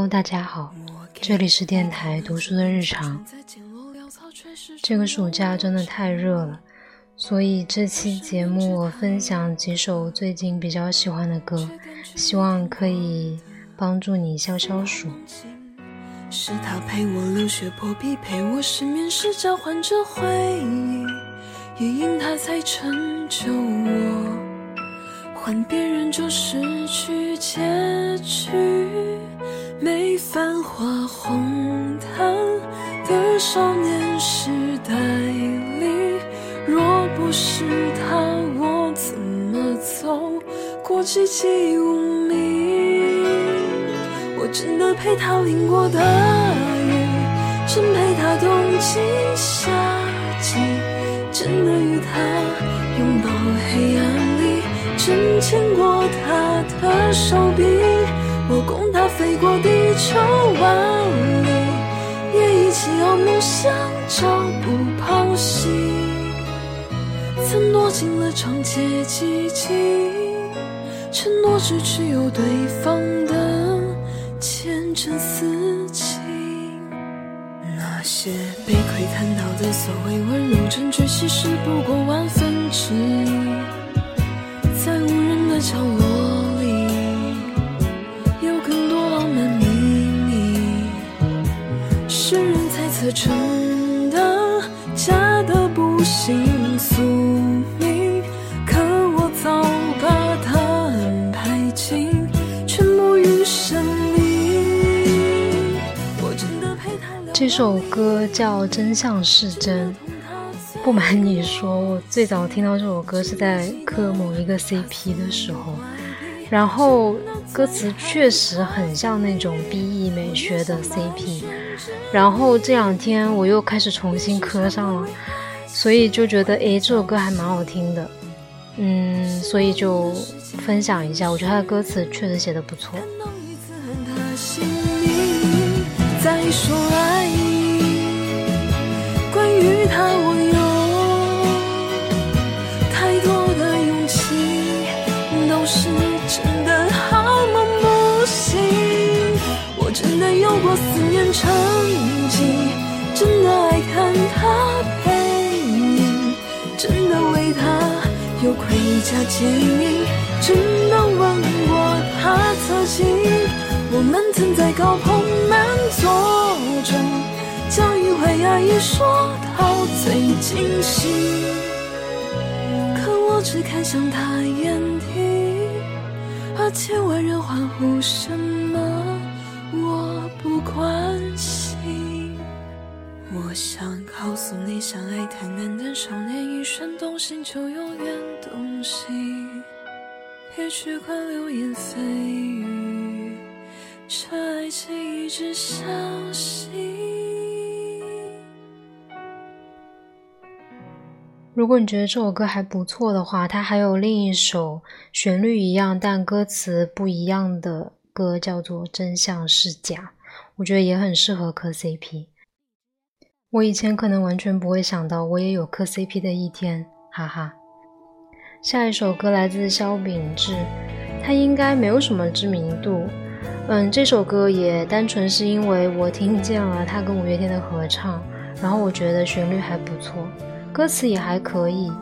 Hello，大家好，这里是电台读书的日常。这个暑假真的太热了，所以这期节目我分享几首最近比较喜欢的歌，希望可以帮助你消消暑。是他陪我流血破壁，陪我失眠时交换着回忆，也因他才成就我。换别人就失去结局，没繁华红毯的少年时代里，若不是他，我怎么走过寂寂无名？我真的陪他淋过的雨，真陪他冬季夏季，真的与他拥抱黑暗里。真牵过他的手臂，我共他飞过地球万里也一起熬梦想朝不抛夕曾躲进了长街寂静承诺只去有对方的前程似锦那些被窥探到的所谓温柔证据其实不过万分之一。在无人的角落这首歌叫《真相是真》。不瞒你说，我最早听到这首歌是在磕某一个 CP 的时候，然后歌词确实很像那种 BE 美学的 CP，然后这两天我又开始重新磕上了，所以就觉得诶，这首歌还蛮好听的，嗯，所以就分享一下，我觉得他的歌词确实写的不错。关于他，我有太多的勇气，都。是真的好梦不醒，我真的有过思念成疾，真的爱看他背影，真的为他有盔甲坚硬，真的吻过他侧颈。我们曾在高朋满座中，将一回爱已说到最尽兴，可我只看向他眼底。而千万人欢呼什么，我不关心。我想告诉你，相爱太难，但少年一瞬动心就永远动心。别去管流言蜚语，这爱情一直相信。如果你觉得这首歌还不错的话，它还有另一首旋律一样但歌词不一样的歌，叫做《真相是假》，我觉得也很适合磕 CP。我以前可能完全不会想到，我也有磕 CP 的一天，哈哈。下一首歌来自萧秉治，他应该没有什么知名度，嗯，这首歌也单纯是因为我听见了他跟五月天的合唱，然后我觉得旋律还不错。歌词也还可以。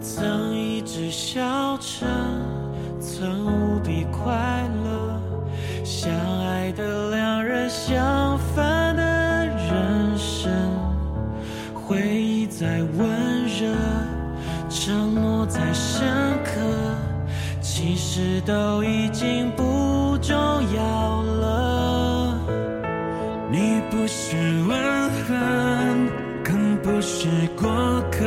曾一直笑着，曾无比快乐，相爱的两人，相反的人生，回忆在温热，承诺在深刻，其实都已经不是吻痕，更不是过客，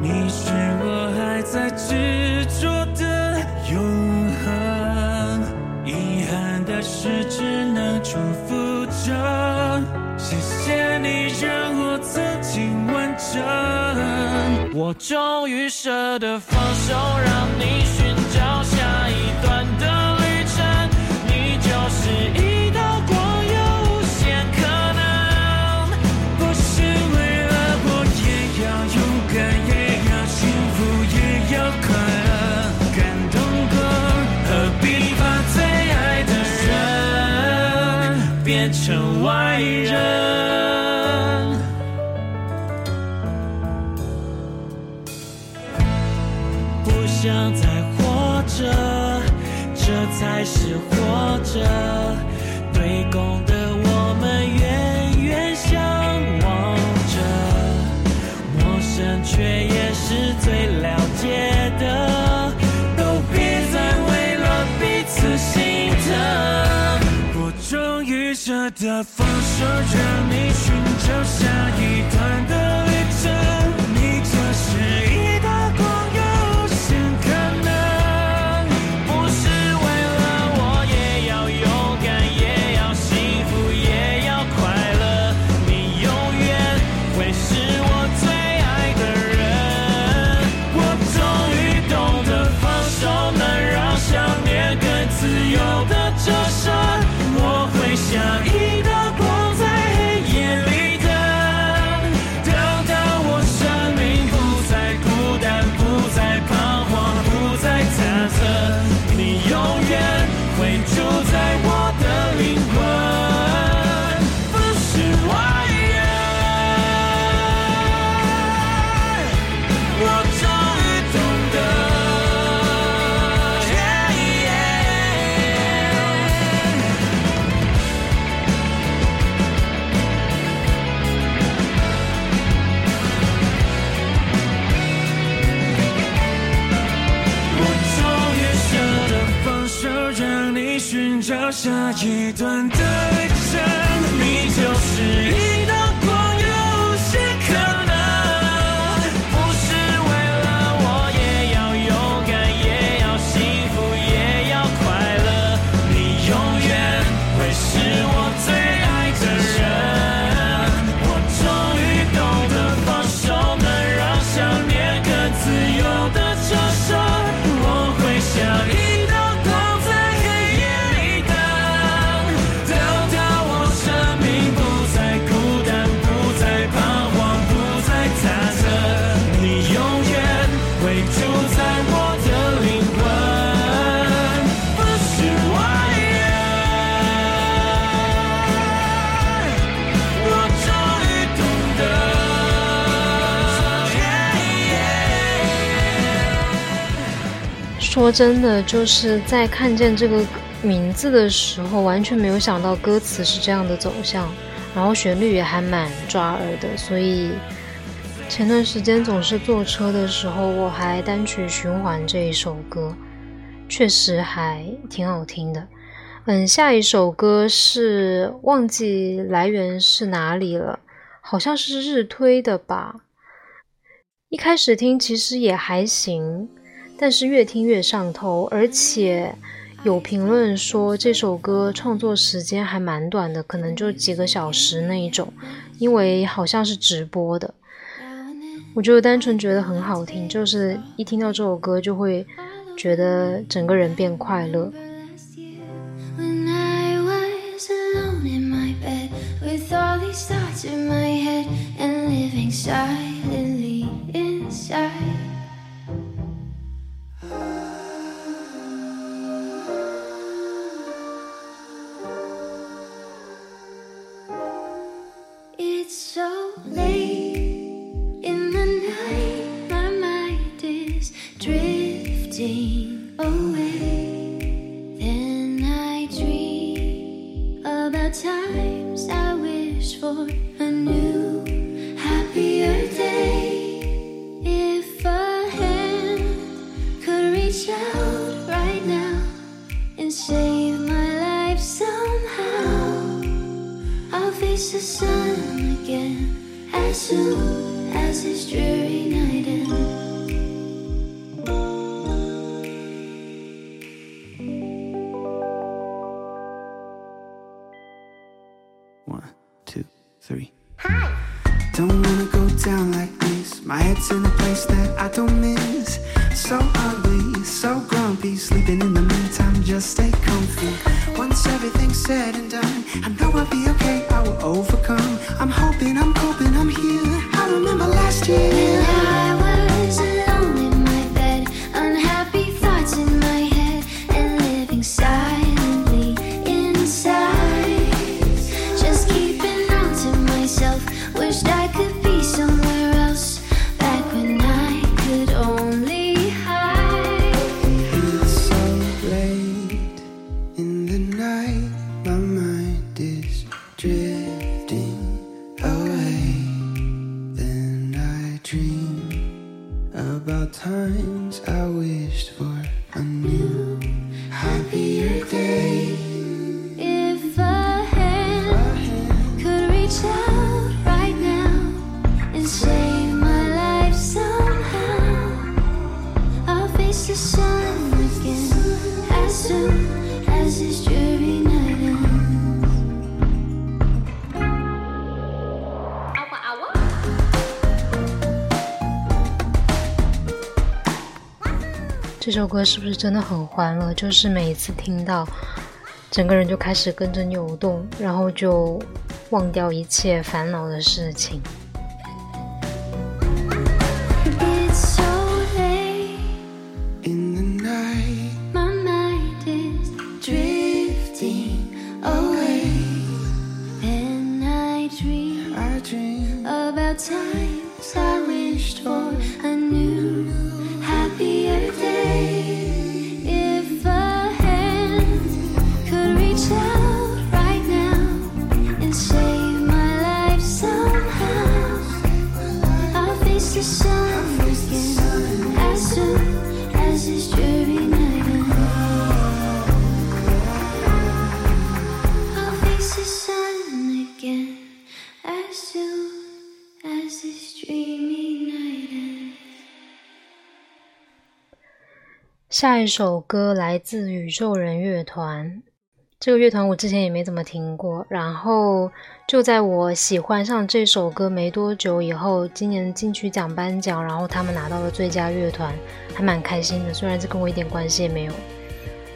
你是我还在执着的永恒。遗憾的事只能祝福着，谢谢你让我曾经完整。我终于舍得放手，让着。对共的我们远远相望着，陌生却也是最了解的。都别再为了彼此心疼。我终于舍得放手，让你寻找下一段的旅程。说真的，就是在看见这个名字的时候，完全没有想到歌词是这样的走向，然后旋律也还蛮抓耳的，所以前段时间总是坐车的时候，我还单曲循环这一首歌，确实还挺好听的。嗯，下一首歌是忘记来源是哪里了，好像是日推的吧。一开始听其实也还行，但是越听越上头，而且有评论说这首歌创作时间还蛮短的，可能就几个小时那一种，因为好像是直播的。我就单纯觉得很好听，就是一听到这首歌就会觉得整个人变快乐。So ugly, so grumpy. Sleeping in the meantime, just stay comfy. Once everything's said and 这首歌是不是真的很欢乐？就是每一次听到，整个人就开始跟着扭动，然后就忘掉一切烦恼的事情。You. 下一首歌来自宇宙人乐团，这个乐团我之前也没怎么听过。然后就在我喜欢上这首歌没多久以后，今年金曲奖颁奖，然后他们拿到了最佳乐团，还蛮开心的。虽然这跟我一点关系也没有。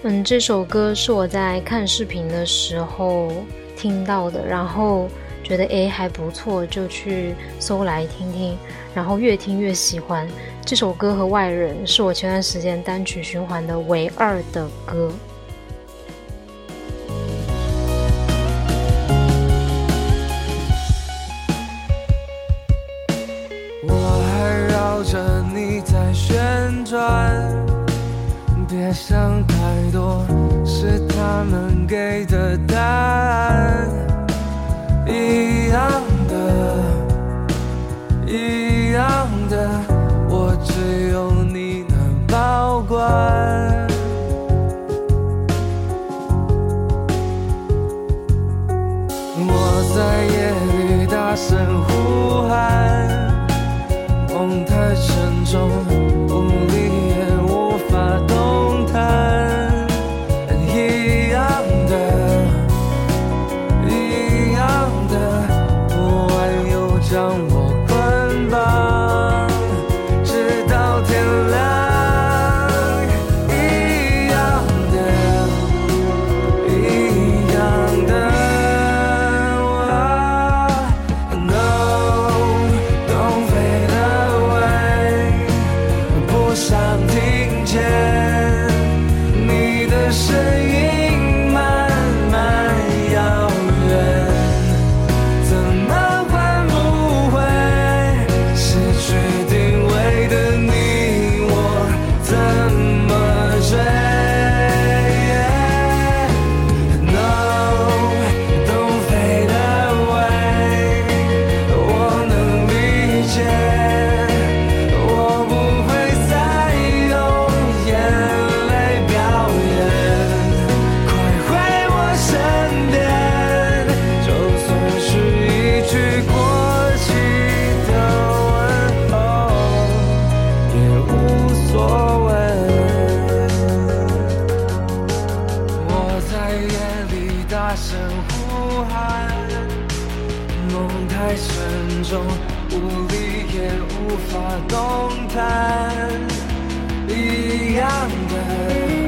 嗯，这首歌是我在看视频的时候听到的，然后觉得诶还不错，就去搜来听听，然后越听越喜欢。这首歌和外人是我前段时间单曲循环的唯二的歌。我还绕着你在旋转，别想太多，是他们给的答案，一样的，一样的。我只有你能保管。无法动弹一样的。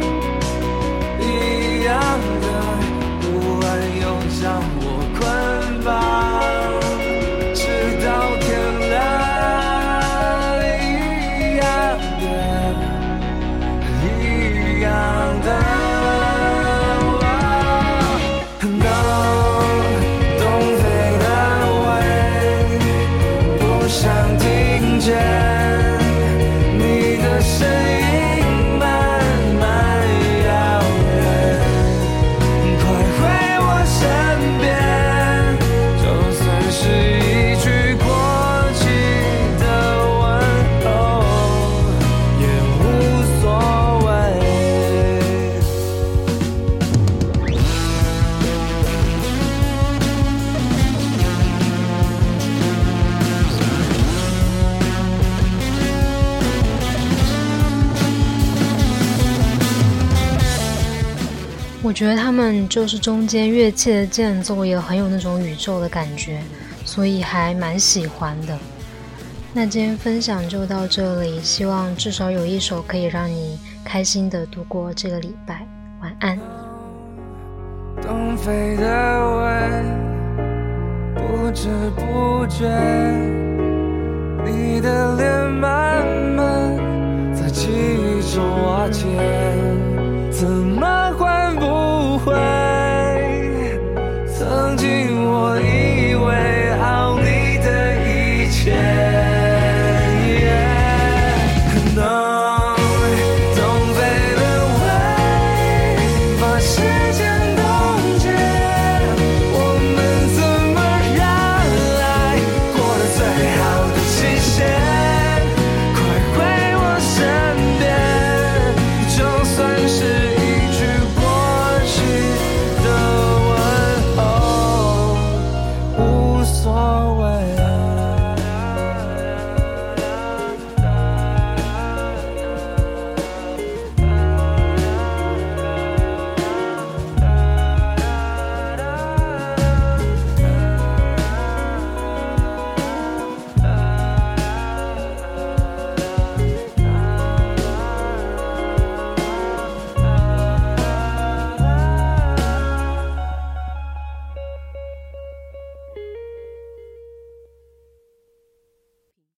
我觉得他们就是中间乐器的间奏也很有那种宇宙的感觉，所以还蛮喜欢的。那今天分享就到这里，希望至少有一首可以让你开心的度过这个礼拜。晚安。东飞的吻，不知不觉，你的脸慢慢在记忆中瓦解。怎么换不回曾经